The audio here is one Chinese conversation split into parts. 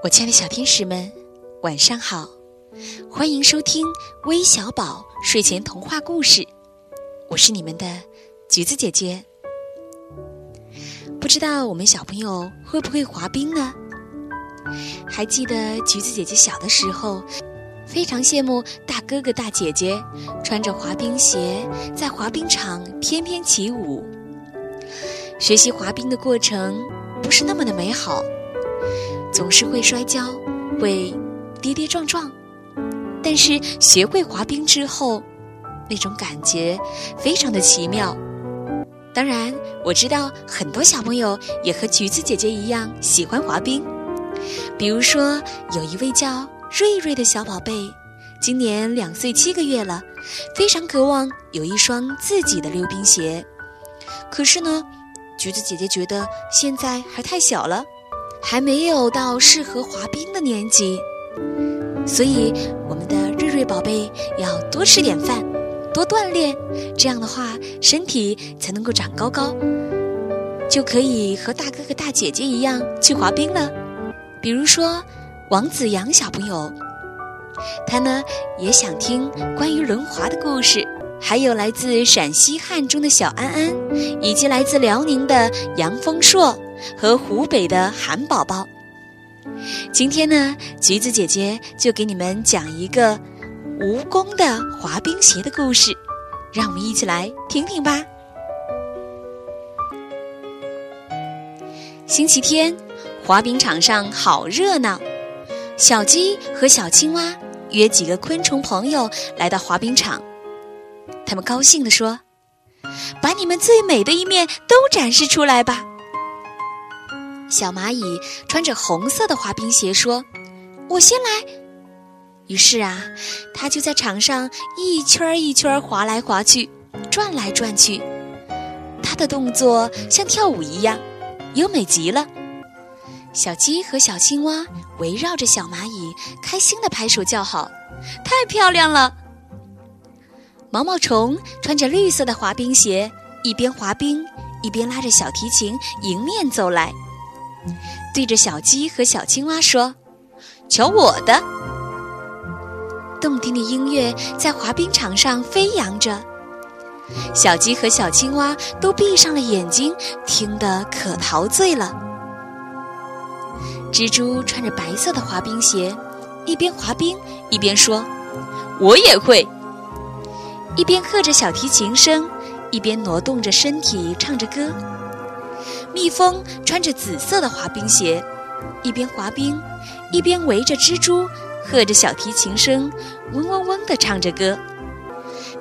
我亲爱的小天使们，晚上好！欢迎收听微小宝睡前童话故事，我是你们的橘子姐姐。不知道我们小朋友会不会滑冰呢？还记得橘子姐姐小的时候，非常羡慕大哥哥大姐姐穿着滑冰鞋在滑冰场翩翩起舞。学习滑冰的过程不是那么的美好。总是会摔跤，会跌跌撞撞，但是学会滑冰之后，那种感觉非常的奇妙。当然，我知道很多小朋友也和橘子姐姐一样喜欢滑冰。比如说，有一位叫瑞瑞的小宝贝，今年两岁七个月了，非常渴望有一双自己的溜冰鞋。可是呢，橘子姐姐觉得现在还太小了。还没有到适合滑冰的年纪，所以我们的瑞瑞宝贝要多吃点饭，多锻炼，这样的话身体才能够长高高，就可以和大哥哥大姐姐一样去滑冰了。比如说王子阳小朋友，他呢也想听关于轮滑的故事，还有来自陕西汉中的小安安，以及来自辽宁的杨丰硕。和湖北的韩宝宝，今天呢，橘子姐姐就给你们讲一个蜈蚣的滑冰鞋的故事，让我们一起来听听吧。星期天，滑冰场上好热闹，小鸡和小青蛙约几个昆虫朋友来到滑冰场，他们高兴地说：“把你们最美的一面都展示出来吧。”小蚂蚁穿着红色的滑冰鞋说：“我先来。”于是啊，它就在场上一圈一圈滑来滑去，转来转去。它的动作像跳舞一样，优美极了。小鸡和小青蛙围绕着小蚂蚁，开心的拍手叫好：“太漂亮了！”毛毛虫穿着绿色的滑冰鞋，一边滑冰一边拉着小提琴迎面走来。对着小鸡和小青蛙说：“瞧我的！”动听的音乐在滑冰场上飞扬着，小鸡和小青蛙都闭上了眼睛，听得可陶醉了。蜘蛛穿着白色的滑冰鞋，一边滑冰一边说：“我也会。”一边和着小提琴声，一边挪动着身体唱着歌。蜜蜂穿着紫色的滑冰鞋，一边滑冰，一边围着蜘蛛，和着小提琴声，嗡嗡嗡地唱着歌。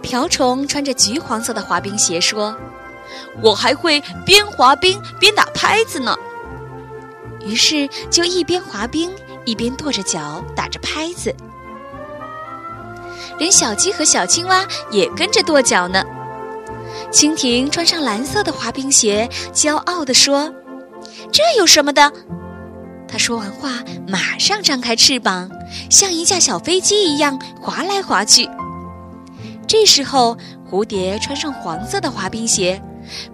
瓢虫穿着橘黄色的滑冰鞋说：“我还会边滑冰边打拍子呢。”于是就一边滑冰一边跺着脚打着拍子，连小鸡和小青蛙也跟着跺脚呢。蜻蜓穿上蓝色的滑冰鞋，骄傲地说：“这有什么的？”他说完话，马上张开翅膀，像一架小飞机一样滑来滑去。这时候，蝴蝶穿上黄色的滑冰鞋，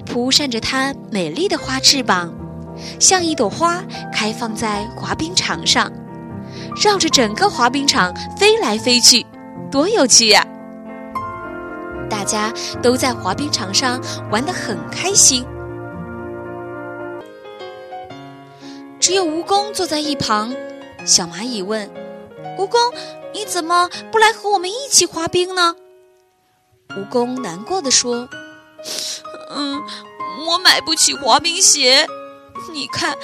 扑扇着它美丽的花翅膀，像一朵花开放在滑冰场上，绕着整个滑冰场飞来飞去，多有趣呀！大家都在滑冰场上玩得很开心，只有蜈蚣坐在一旁。小蚂蚁问：“蜈蚣，你怎么不来和我们一起滑冰呢？”蜈蚣难过的说：“ 嗯，我买不起滑冰鞋，你看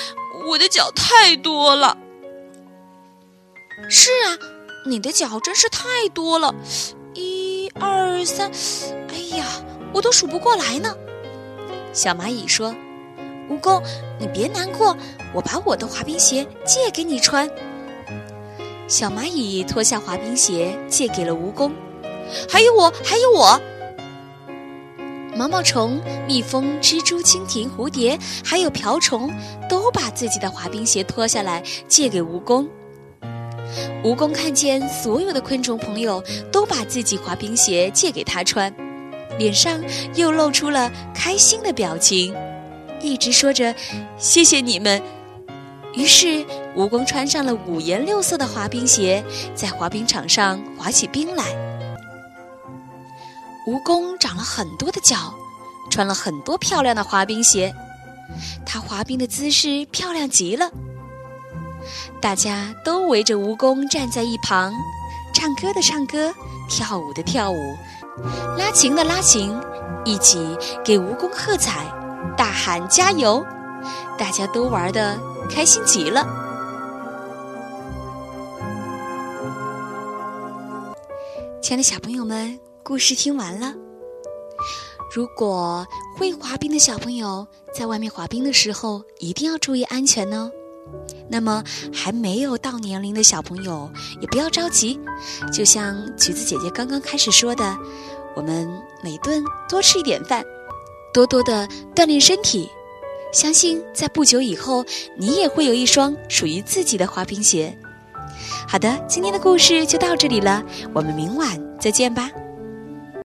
我的脚太多了。”“是啊，你的脚真是太多了。”二三，哎呀，我都数不过来呢。小蚂蚁说：“蜈蚣，你别难过，我把我的滑冰鞋借给你穿。”小蚂蚁脱下滑冰鞋借给了蜈蚣，还有我，还有我。毛毛虫、蜜蜂、蜘蛛、蜻蜓、蝴蝶，还有瓢虫，都把自己的滑冰鞋脱下来借给蜈蚣。蜈蚣看见所有的昆虫朋友都把自己滑冰鞋借给他穿，脸上又露出了开心的表情，一直说着“谢谢你们”。于是，蜈蚣穿上了五颜六色的滑冰鞋，在滑冰场上滑起冰来。蜈蚣长了很多的脚，穿了很多漂亮的滑冰鞋，它滑冰的姿势漂亮极了。大家都围着蜈蚣站在一旁，唱歌的唱歌，跳舞的跳舞，拉琴的拉琴，一起给蜈蚣喝彩，大喊加油！大家都玩的开心极了。亲爱的小朋友们，故事听完了。如果会滑冰的小朋友在外面滑冰的时候，一定要注意安全哦。那么还没有到年龄的小朋友也不要着急，就像橘子姐姐刚刚开始说的，我们每顿多吃一点饭，多多的锻炼身体，相信在不久以后，你也会有一双属于自己的滑冰鞋。好的，今天的故事就到这里了，我们明晚再见吧。